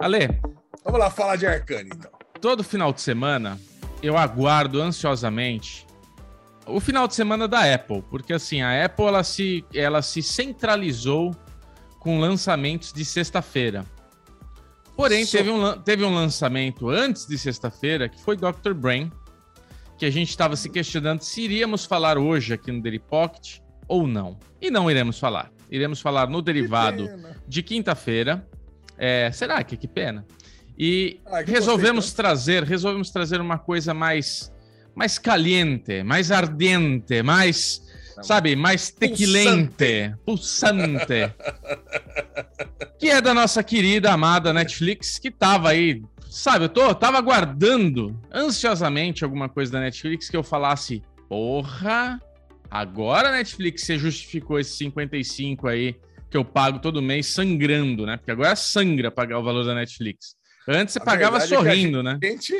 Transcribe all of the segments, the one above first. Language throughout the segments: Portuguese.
Ale, Vamos lá falar de Arcane, então. todo final de semana eu aguardo ansiosamente o final de semana da Apple, porque assim, a Apple ela se, ela se centralizou com lançamentos de sexta-feira. Porém, teve um, teve um lançamento antes de sexta-feira, que foi Dr. Brain, que a gente estava se questionando se iríamos falar hoje aqui no Daily Pocket ou não. E não iremos falar. Iremos falar no derivado de quinta-feira. É, será que que pena? E Ah, que resolvemos trazer, resolvemos trazer uma coisa mais mais caliente, mais ardente, mais, sabe, mais tequilente, pulsante. que é da nossa querida amada Netflix, que tava aí, sabe, eu tô, tava aguardando ansiosamente alguma coisa da Netflix que eu falasse, porra, agora a Netflix você justificou esse 55 aí que eu pago todo mês sangrando, né? Porque agora sangra pagar o valor da Netflix. Antes você A pagava é que a sorrindo, né? A gente,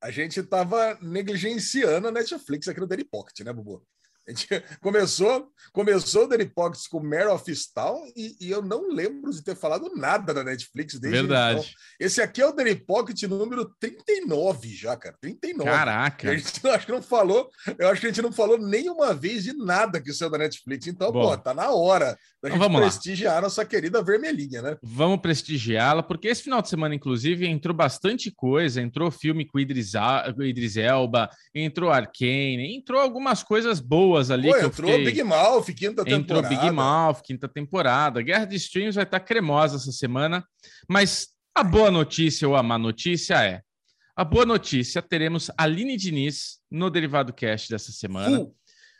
a gente tava negligenciando a Netflix aqui no Daily Pocket, né, Bubu? Começou, começou o Daily Pocket com Mare of Stall e, e eu não lembro de ter falado nada da Netflix desde Verdade. então. Esse aqui é o Daily Pocket número 39 já, cara. 39. Caraca. A gente eu acho que não falou, eu acho que a gente não falou nenhuma vez de nada que saiu da Netflix. Então, Bom. pô, tá na hora da Então gente vamos prestigiar a nossa querida vermelhinha, né? Vamos prestigiá-la, porque esse final de semana, inclusive, entrou bastante coisa. Entrou filme com o Idris, A- com o Idris Elba, entrou Arcane, entrou algumas coisas boas ali Pô, que entrou fiquei... Big Mouth, quinta Entrou temporada. Big Mouth, quinta temporada. Guerra de Streams vai estar cremosa essa semana. Mas a boa notícia ou a má notícia é: a boa notícia, teremos Aline Diniz no Derivado Cast dessa semana. Full.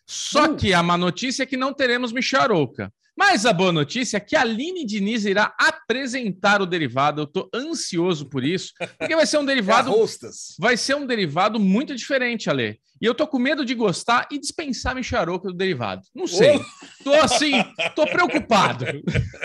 Só Uh. que a má notícia é que não teremos Michel Arouca. Mas a boa notícia é que a Aline Diniz irá apresentar o derivado. Eu tô ansioso por isso, porque vai ser um É derivado hostess. vai ser um derivado muito diferente, Ale. E eu tô com medo de gostar e dispensar Michel Arouca do derivado. Não sei. Tô assim, tô preocupado.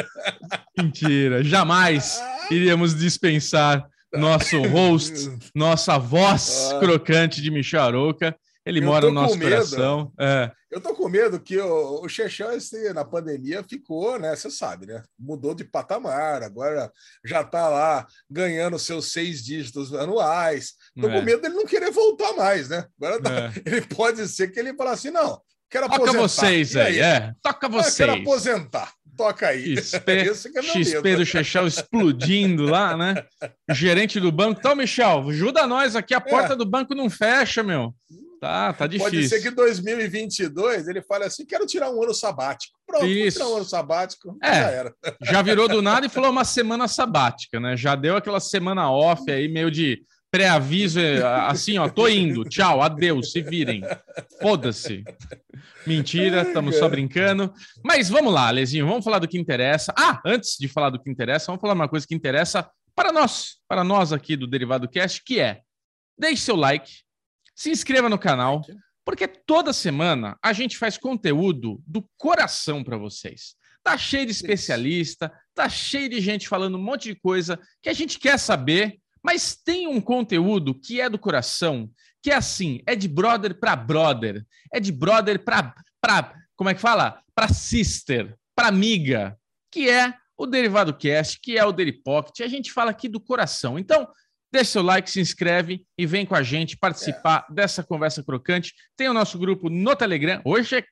Mentira, jamais iríamos dispensar nosso host, nossa voz crocante de Michel Arouca. Ele Eu mora no nosso medo. coração. É. Eu tô com medo que o, o Chechão, na pandemia, ficou, né? Você sabe, né? Mudou de patamar, agora já tá lá ganhando seus seis dígitos anuais. Tô É. com medo dele não querer voltar mais, né? Agora tá- É. ele pode ser que ele fale assim: não, quero Toca aposentar. vocês E aí, é. Toca Ah, vocês. quero aposentar. Toca aí. XP, é meu XP do Chechel explodindo lá, né? O gerente do banco. Então, Michel, ajuda nós aqui. A porta do banco não fecha, meu. Tá, tá difícil. Pode ser que em 2022 ele fale assim: quero tirar um ano sabático. Pronto, vou Isso. tirar um ano sabático. É. Já era. Já virou do nada e falou uma semana sabática, né? Já deu aquela semana off aí, meio de pré-aviso, é, assim, ó, tô indo, tchau, adeus, se virem. Foda-se. Mentira, estamos só brincando. Mas vamos lá, Lezinho, vamos falar do que interessa. Ah, antes de falar do que interessa, vamos falar uma coisa que interessa para nós, para nós aqui do Derivado Cast, que é deixe seu like, se inscreva no canal, porque toda semana a gente faz conteúdo do coração para vocês. Tá cheio de especialista, tá cheio de gente falando um monte de coisa que a gente quer saber, mas tem um conteúdo que é do coração, que é assim, é de brother para brother, é de brother para para como é que fala? Para sister, para amiga, que é o Derivado Cast, que é o Daily Pocket. A gente fala aqui do coração. Então, Deixe seu like, se inscreve e vem com a gente participar dessa conversa crocante. Tem o nosso grupo no Telegram. Hoje é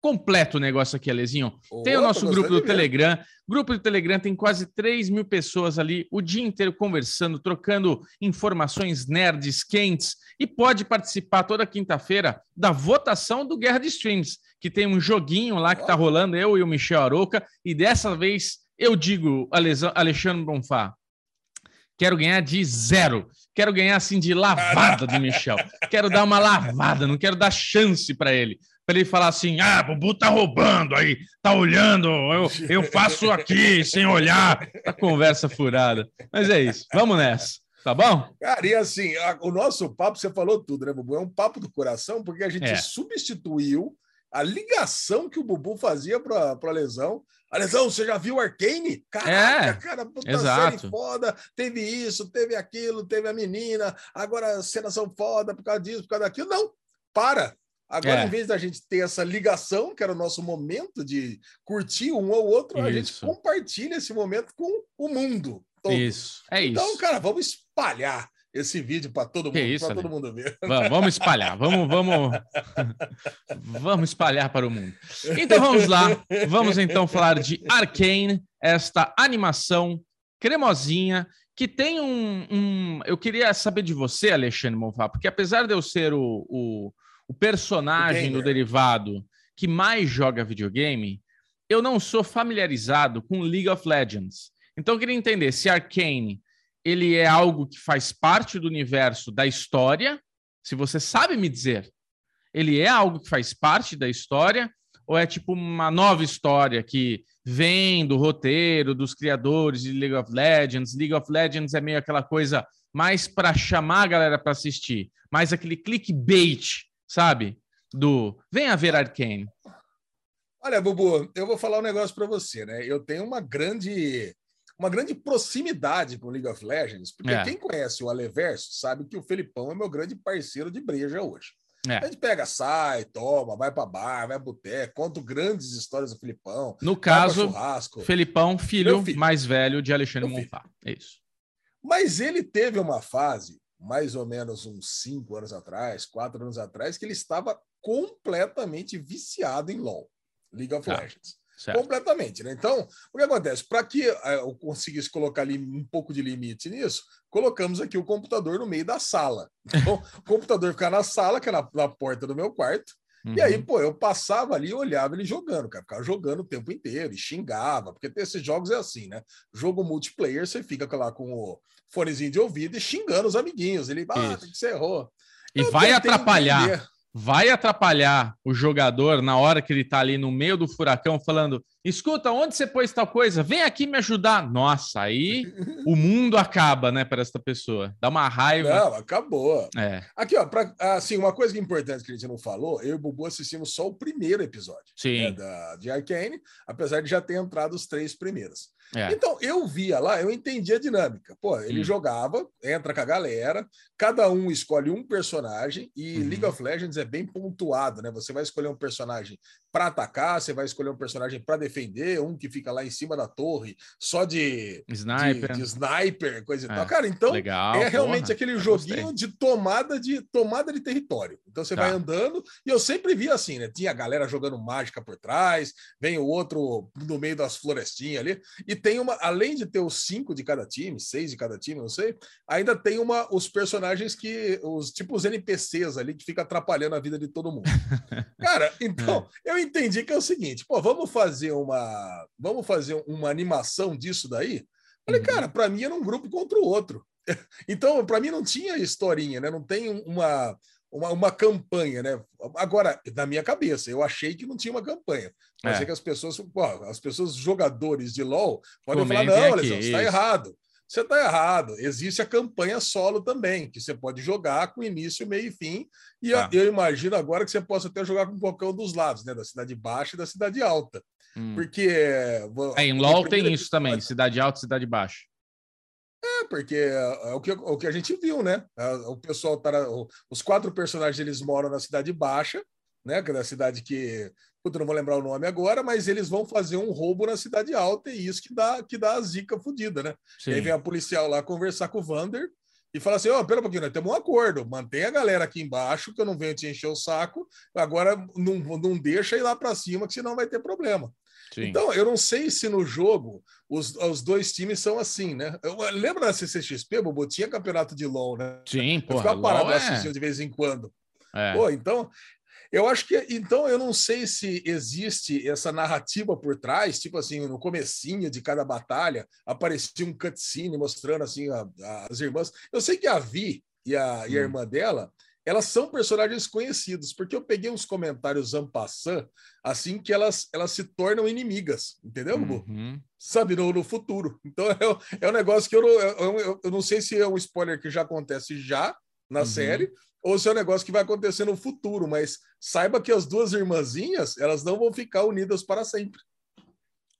completo o negócio aqui, Alezinho. Tem o nosso grupo do. Telegram. Grupo do Telegram tem quase 3 mil pessoas ali o dia inteiro conversando, trocando informações nerds quentes e pode participar toda quinta-feira da votação do Guerra de Streams, que tem um joguinho lá que tá rolando, eu e o Michel Aroca, e dessa vez eu digo, Alexandre Bonfá, quero ganhar de zero. Quero ganhar assim de lavada do Michel. Quero dar uma lavada, não quero dar chance para ele. Para ele falar assim: ah, Bubu tá roubando aí, tá olhando, eu, eu faço aqui sem olhar. A conversa furada. Mas é isso, vamos nessa, tá bom? Cara, e assim, a- o nosso papo, você falou tudo, né, Bubu? É um papo do coração, porque a gente É. substituiu a ligação que o Bubu fazia para a lesão. A lesão, você já viu Arcane? Caraca, É, cara, puta exato. série foda. Teve isso, teve aquilo, teve a menina. Agora as cenas são foda por causa disso, por causa daquilo. Não, para. Agora, É. em vez da gente ter essa ligação, que era o nosso momento de curtir um ou outro, a gente Isso. compartilha esse momento com o mundo. Todos. Isso, é então, isso. Então, cara, vamos espalhar esse vídeo para todo mundo, isso, para todo mundo ver. Vamos, vamos espalhar, vamos, vamos, vamos espalhar para o mundo. Então vamos lá, vamos então falar de Arcane, esta animação cremosinha que tem um, um, Eu queria saber de você, Alexandre Monfá, porque apesar de eu ser o, o, o personagem o do derivado que mais joga videogame, eu não sou familiarizado com League of Legends. Então eu queria entender se Arcane ele é algo que faz parte do universo da história. Se você sabe me dizer, ele é algo que faz parte da história ou é tipo uma nova história que vem do roteiro dos criadores de League of Legends? League of Legends é meio aquela coisa mais para chamar a galera para assistir, mais aquele clickbait, sabe? Do venha ver Arcane. Olha, Bubu, eu vou falar um negócio para você, né? Eu tenho uma grande uma grande proximidade com League of Legends, porque é. quem conhece o Aleverso sabe que o Felipão é meu grande parceiro de breja hoje. É. A gente pega, sai, toma, vai para bar, vai boteco, conta grandes histórias do Felipão. No caso, Felipão, filho, filho, mais velho de Alexandre Monfá. É isso. Mas ele teve uma fase, mais ou menos uns cinco anos atrás, quatro anos atrás, que ele estava completamente viciado em LoL, League of ah. Legends. Certo. completamente. Né? Então, o que acontece? Para que eh, eu conseguisse colocar ali um pouco de limite nisso, colocamos aqui o computador no meio da sala. Então, o computador ficar na sala, que é na, na porta do meu quarto. Uhum. E aí, uhum. pô, eu passava ali e olhava ele jogando, cara. Ficava jogando o tempo inteiro e xingava, porque esses jogos é assim, né? Jogo multiplayer, você fica lá com o fonezinho de ouvido e xingando os amiguinhos. Ele, ah, tem que você errou. E eu vai atrapalhar. Entender vai atrapalhar o jogador na hora que ele está ali no meio do furacão falando: escuta, onde você pôs tal coisa? Vem aqui me ajudar. Nossa, aí o mundo acaba, né, para essa pessoa. Dá uma raiva. Não, acabou. É. Aqui, ó, pra, assim, uma coisa que é importante que a gente não falou, eu e o Bubu assistimos só o primeiro episódio Sim. Né, da, de Arcane, apesar de já ter entrado os três primeiros. É. Então, eu via lá, eu entendi a dinâmica. Pô, ele hum. jogava, entra com a galera, cada um escolhe um personagem, e uhum. League of Legends é bem pontuado, né? Você vai escolher um personagem para atacar, você vai escolher um personagem para defender, um que fica lá em cima da torre, só de sniper, de, de sniper coisa e é. tal. Cara, então Legal, é realmente porra, aquele joguinho de tomada de tomada de território. Então você tá. vai andando, e eu sempre vi assim, né? Tinha a galera jogando mágica por trás, vem o outro no meio das florestinhas ali, e tem uma, além de ter os cinco de cada time, seis de cada time, não sei, ainda tem uma os personagens que os tipo os NPCs ali que fica atrapalhando a vida de todo mundo. Cara, então é. eu eu entendi que é o seguinte, pô, vamos fazer uma, vamos fazer uma animação disso daí. Falei, uhum. cara, para mim era um grupo contra o outro. Então, para mim não tinha historinha, né? Não tem uma, uma, uma, campanha, né? Agora, na minha cabeça, eu achei que não tinha uma campanha. Mas é, é que as pessoas, pô, as pessoas, jogadores de LoL, podem falar, não, Alessandro, está errado. Você está errado. Existe a campanha solo também, que você pode jogar com início, meio e fim. E ah. eu imagino agora que você possa até jogar com qualquer um dos lados, né? Da cidade baixa e da cidade alta. Hum. Porque. É, em LOL tem isso também, cidade alta e cidade baixa. É, porque é, é o que, o que a gente viu, né? É, o pessoal tá. Os quatro personagens eles moram na cidade baixa, né? Que é da cidade que Puta, não vou lembrar o nome agora, mas eles vão fazer um roubo na cidade alta e isso que dá, que dá a zica fodida, né? Sim. Aí vem a policial lá conversar com o Vander e fala assim: ó, oh, pera um pouquinho, nós temos um acordo, mantém a galera aqui embaixo, que eu não venho te encher o saco, agora não, não deixa ir lá para cima, que senão vai ter problema. Sim. Então, eu não sei se no jogo os, os dois times são assim, né? Eu, lembra da CCXP, Bobo? Tinha campeonato de LOL, né? Sim, pô. Ficava parado é... assistindo de vez em quando. É. Pô, então, eu acho que então eu não sei se existe essa narrativa por trás, tipo assim, no comecinho de cada batalha aparecia um cutscene mostrando assim a, a, as irmãs. Eu sei que a Vi e a, hum. e a hum. irmã dela, elas são personagens conhecidos, porque eu peguei uns comentários ampassant, assim que elas, elas se tornam inimigas, entendeu, uhum. Sabe, no, no, futuro. Então é, é um negócio que eu não, eu, eu, eu não sei se é um spoiler que já acontece já na uhum. série, ou se é um negócio que vai acontecer no futuro, mas saiba que as duas irmãzinhas, elas não vão ficar unidas para sempre.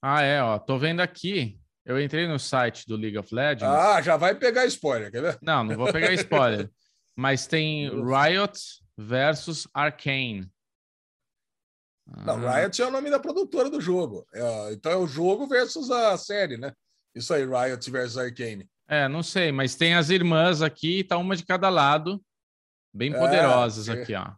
Ah, é, ó, tô vendo aqui. Eu entrei no site do League of Legends. Ah, já vai pegar spoiler, quer ver? Não, não vou pegar spoiler. mas tem Riot versus Arcane. Não, ah. Riot é o nome da produtora do jogo. É, então é o jogo versus a série, né? Isso aí, Riot versus Arcane. É, não sei, mas tem as irmãs aqui, tá uma de cada lado, bem é, poderosas é, aqui, ó.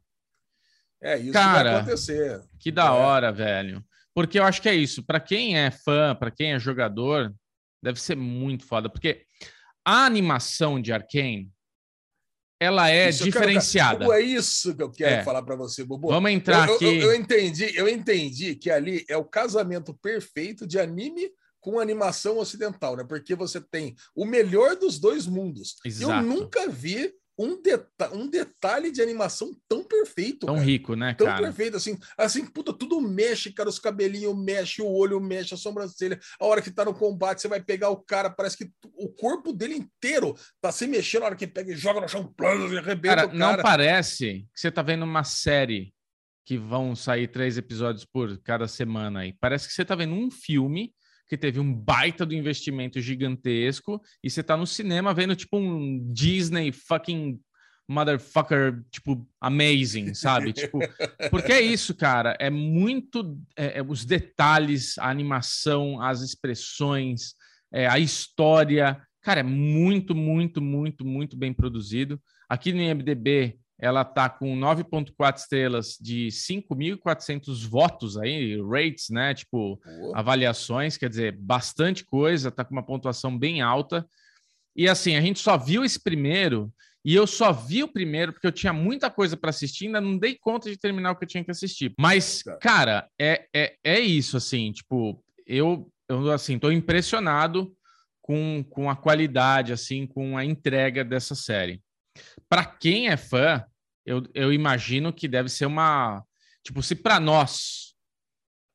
É isso Cara, que vai acontecer. Que da é. hora, velho. Porque eu acho que é isso. Para quem é fã, para quem é jogador, deve ser muito foda. Porque a animação de Arkane, ela é isso, diferenciada. Quero... é isso que eu quero é. falar para você, Bobo. Vamos entrar eu, aqui. Eu, eu, entendi, eu entendi que ali é o casamento perfeito de anime com animação ocidental, né? Porque você tem o melhor dos dois mundos. Exato. Eu nunca vi um, deta um detalhe de animação tão perfeito. Tão cara. rico, né, tão cara? Tão perfeito, assim, assim, puta, tudo mexe, cara, os cabelinhos mexe, o olho mexe, a sobrancelha. A hora que tá no combate, você vai pegar o cara, parece que o corpo dele inteiro tá se mexendo, a hora que pega e joga no chão, plano, e arrebenta cara, o cara. Não parece que você tá vendo uma série que vão sair três episódios por cada semana aí. Parece que você tá vendo um filme que teve um baita do investimento gigantesco e você tá no cinema vendo tipo um Disney fucking motherfucker, tipo, amazing, sabe? tipo, porque é isso, cara. É muito é, é, os detalhes, a animação, as expressões, é, a história. Cara, é muito, muito, muito, muito bem produzido. Aqui no IMDB ela está com 9,4 estrelas de 5.400 votos aí, rates, né? Tipo, avaliações, quer dizer, bastante coisa, está com uma pontuação bem alta. E assim, a gente só viu esse primeiro, e eu só vi o primeiro porque eu tinha muita coisa para assistir, ainda não dei conta de terminar o que eu tinha que assistir. Mas, tá. cara, é, é, é isso, assim, tipo, eu, eu assim, tô impressionado com, com a qualidade, assim, com a entrega dessa série. Para quem é fã, eu, eu imagino que deve ser uma. Tipo, se para nós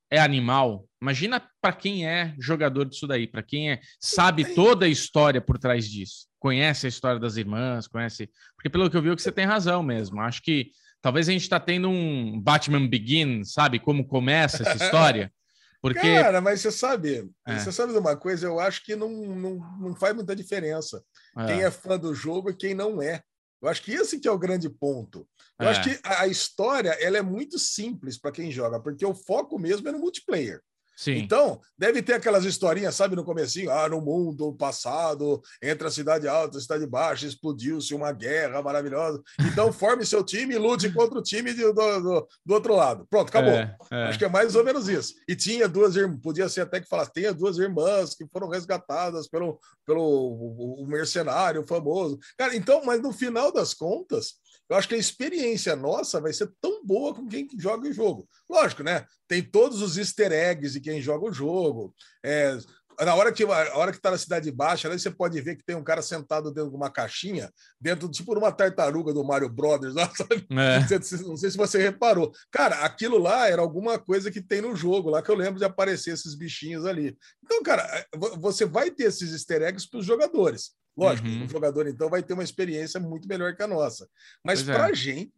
é animal, imagina para quem é jogador disso daí, para quem é, sabe toda a história por trás disso, conhece a história das irmãs, conhece. Porque pelo que eu vi, é que você tem razão mesmo. Acho que talvez a gente está tendo um Batman Begin, sabe? Como começa essa história. Porque... Cara, mas você sabe, é. você sabe de uma coisa, eu acho que não, não, não faz muita diferença. É. Quem é fã do jogo e quem não é. Eu acho que esse que é o grande ponto. Eu é. acho que a história ela é muito simples para quem joga, porque o foco mesmo é no multiplayer. Sim. Então, deve ter aquelas historinhas, sabe, no comecinho, ah, no mundo passado, entre a cidade alta e a cidade baixa, explodiu-se uma guerra maravilhosa. Então, forme seu time e lute contra o time do, do, do outro lado. Pronto, acabou. É, é. Acho que é mais ou menos isso. E tinha duas irmãs, podia ser até que falasse, tinha duas irmãs que foram resgatadas pelo, pelo o, o mercenário famoso. Cara, então, mas no final das contas, eu acho que a experiência nossa vai ser tão boa com quem joga o jogo. Lógico, né? Tem todos os easter eggs de quem joga o jogo. É, na hora que a hora que está na cidade baixa, aí você pode ver que tem um cara sentado dentro de uma caixinha, dentro tipo de uma tartaruga do Mario Brothers, lá, sabe? É. Não sei se você reparou. Cara, aquilo lá era alguma coisa que tem no jogo lá que eu lembro de aparecer esses bichinhos ali. Então, cara, é, você vai ter esses easter eggs para os jogadores. Lógico, uhum. o jogador então vai ter uma experiência muito melhor que a nossa. Mas para a é. gente,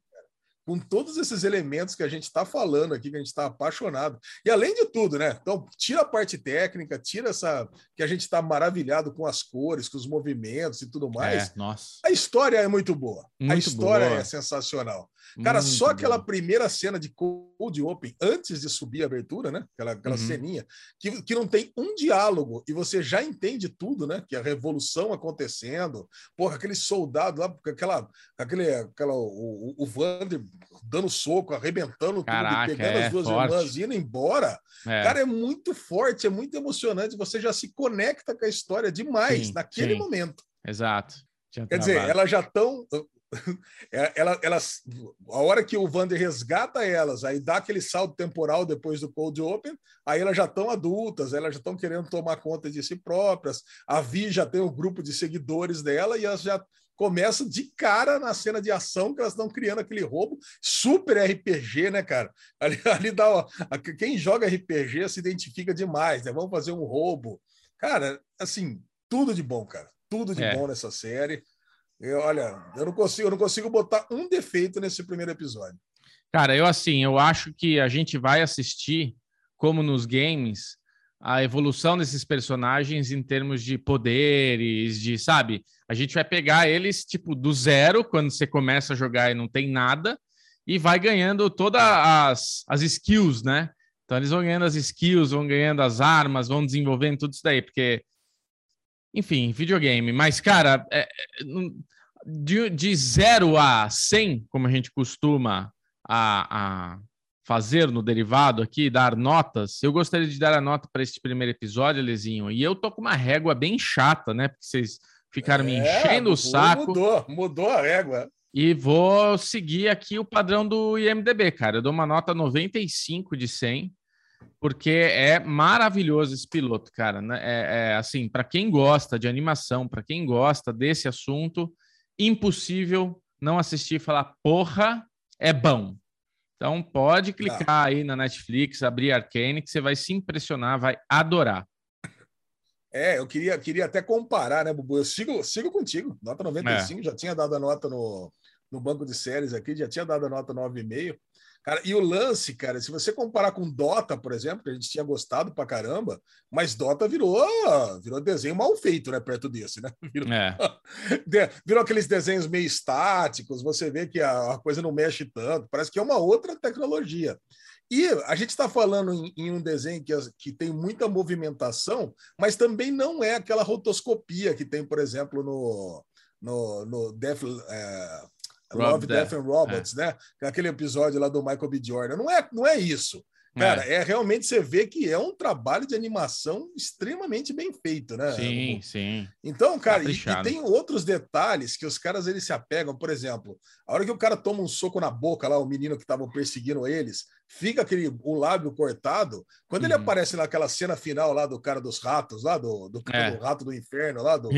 com todos esses elementos que a gente está falando aqui, que a gente está apaixonado. E além de tudo, né? Então, tira a parte técnica, tira essa que a gente está maravilhado com as cores, com os movimentos e tudo mais. É, nossa. A história é muito boa. Muito a história boa. é sensacional. Cara, muito só aquela primeira cena de Cold Open, antes de subir a abertura, né? Aquela, aquela uhum. ceninha, que, que não tem um diálogo e você já entende tudo, né? Que a revolução acontecendo, porra, aquele soldado lá, aquela, aquele, aquela, o, o Vander dando soco, arrebentando Caraca, tudo, pegando é, as duas forte. irmãs indo embora. É. Cara, é muito forte, é muito emocionante. Você já se conecta com a história demais sim, naquele sim. momento. Exato. Tinha Quer travado. dizer, elas já estão. É, ela, elas, a hora que o Vander resgata elas, aí dá aquele salto temporal depois do Cold Open, aí elas já estão adultas, elas já estão querendo tomar conta de si próprias. A Vi já tem um grupo de seguidores dela e elas já começa de cara na cena de ação que elas estão criando aquele roubo super RPG, né, cara? Ali, ali dá ó, quem joga RPG se identifica demais, né? Vamos fazer um roubo, cara. Assim, tudo de bom, cara. Tudo de é. bom nessa série. Eu, olha, eu não consigo, eu não consigo botar um defeito nesse primeiro episódio. Cara, eu assim, eu acho que a gente vai assistir, como nos games, a evolução desses personagens em termos de poderes, de, sabe? A gente vai pegar eles, tipo, do zero, quando você começa a jogar e não tem nada, e vai ganhando todas as, as skills, né? Então eles vão ganhando as skills, vão ganhando as armas, vão desenvolvendo tudo isso daí, porque enfim, videogame. Mas, cara, é, é de, de 0 a 100, como a gente costuma a, a fazer no derivado aqui, dar notas, eu gostaria de dar a nota para este primeiro episódio, Lezinho. E eu tô com uma régua bem chata, né? Porque vocês ficaram é, me enchendo o saco. Mudou, mudou a régua. E vou seguir aqui o padrão do IMDB, cara. Eu dou uma nota 95 de 100, porque é maravilhoso esse piloto, cara. Né? É, é assim, para quem gosta de animação, para quem gosta desse assunto, impossível não assistir e falar, porra, é bom. Então pode clicar aí na Netflix, abrir Arcane, que você vai se impressionar, vai adorar. É, eu queria, queria até comparar, né, Bubu? Eu sigo, sigo contigo. Nota 95, é. já tinha dado a nota no, no banco de séries aqui, já tinha dado a nota 9,5. Cara, e o lance, cara, se você comparar com Dota, por exemplo, que a gente tinha gostado pra caramba, mas Dota virou, virou desenho mal feito, né? Perto desse, né? Virou, é. virou aqueles desenhos meio estáticos, você vê que a, a, coisa não mexe tanto, parece que é uma outra tecnologia. E a gente está falando em, em, um desenho que, que tem muita movimentação, mas também não é aquela rotoscopia que tem, por exemplo, no, no, no Death, é, Love, Death, Death and Robots, é. né? Aquele episódio lá do Michael B. Jordan. Não é, não é isso. Cara, é. é. realmente você vê que é um trabalho de animação extremamente bem feito, né? Sim, sim. Então, cara, e, e, tem outros detalhes que os caras eles se apegam. Por exemplo, a hora que o cara toma um soco na boca lá, o menino que estavam perseguindo eles, fica aquele o lábio cortado. Quando uhum. ele aparece naquela cena final lá do cara dos ratos, lá do, do, é. do rato do inferno, lá do,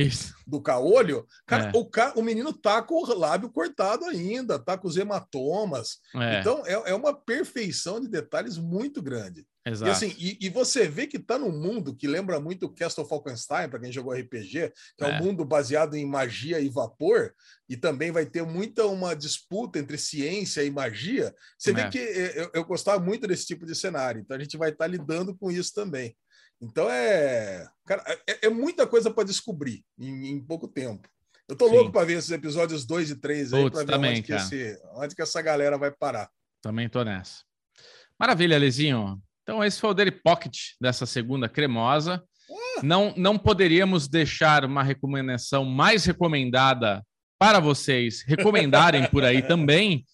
do caolho, cara, é. o, o menino tá com o lábio cortado ainda, tá com os hematomas. É. Então é, é uma perfeição de detalhes muito grande. Exato. E assim, e, e, você vê que tá num mundo que lembra muito o Castle Falkenstein, para quem jogou RPG, que é. é um mundo baseado em magia e vapor, e também vai ter muita uma disputa entre ciência e magia. Você é. vê que eh, eu, eu, gostava muito desse tipo de cenário, então a gente vai estar tá lidando com isso também. Então é, cara, é, é muita coisa para descobrir em, em, pouco tempo. Eu tô Sim. louco para ver esses episódios 2 e 3 aí, para ver também, onde, que esse, onde que essa galera vai parar. Também tô nessa. Maravilha, Lezinho. Então, esse foi o Daily Pocket dessa segunda cremosa. Uh! Não, não poderíamos deixar uma recomendação mais recomendada para vocês recomendarem por aí também,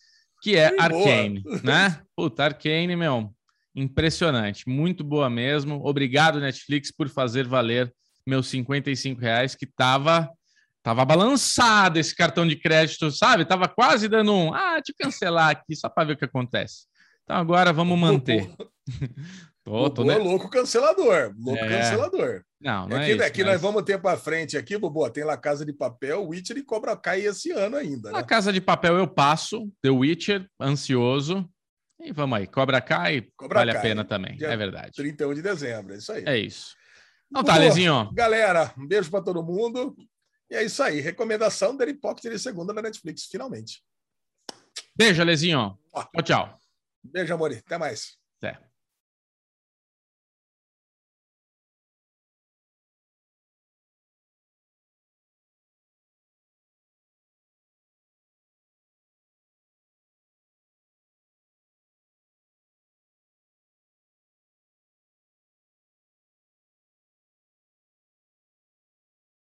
que é Arcane, né? Puta, Arcane, meu, impressionante, muito boa mesmo. Obrigado, Netflix, por fazer valer meus 55 reais, que tava, tava balançado esse cartão de crédito, sabe? Tava quase dando um, ah, te cancelar aqui, só para ver o que acontece. Então agora vamos manter. Tô, tô é louco cancelador, louco é... cancelador. Não, não aqui, é isso, aqui mas... nós vamos ter para frente aqui, Bobo, tem lá Casa de Papel, Witcher e Cobra Kai esse ano ainda. Né? A Casa de Papel eu passo, The Witcher, ansioso. E vamos aí, Cobra Kai Cobra vale Kai, a pena também, é verdade. 31 de dezembro, é isso aí. É isso. Então tá, Lezinho. Galera, um beijo para todo mundo. E é isso aí, recomendação Daily Pocket de segunda na Netflix, finalmente. Beijo, Lezinho. Tchau, tchau. Beijo, amor. Até mais. Até.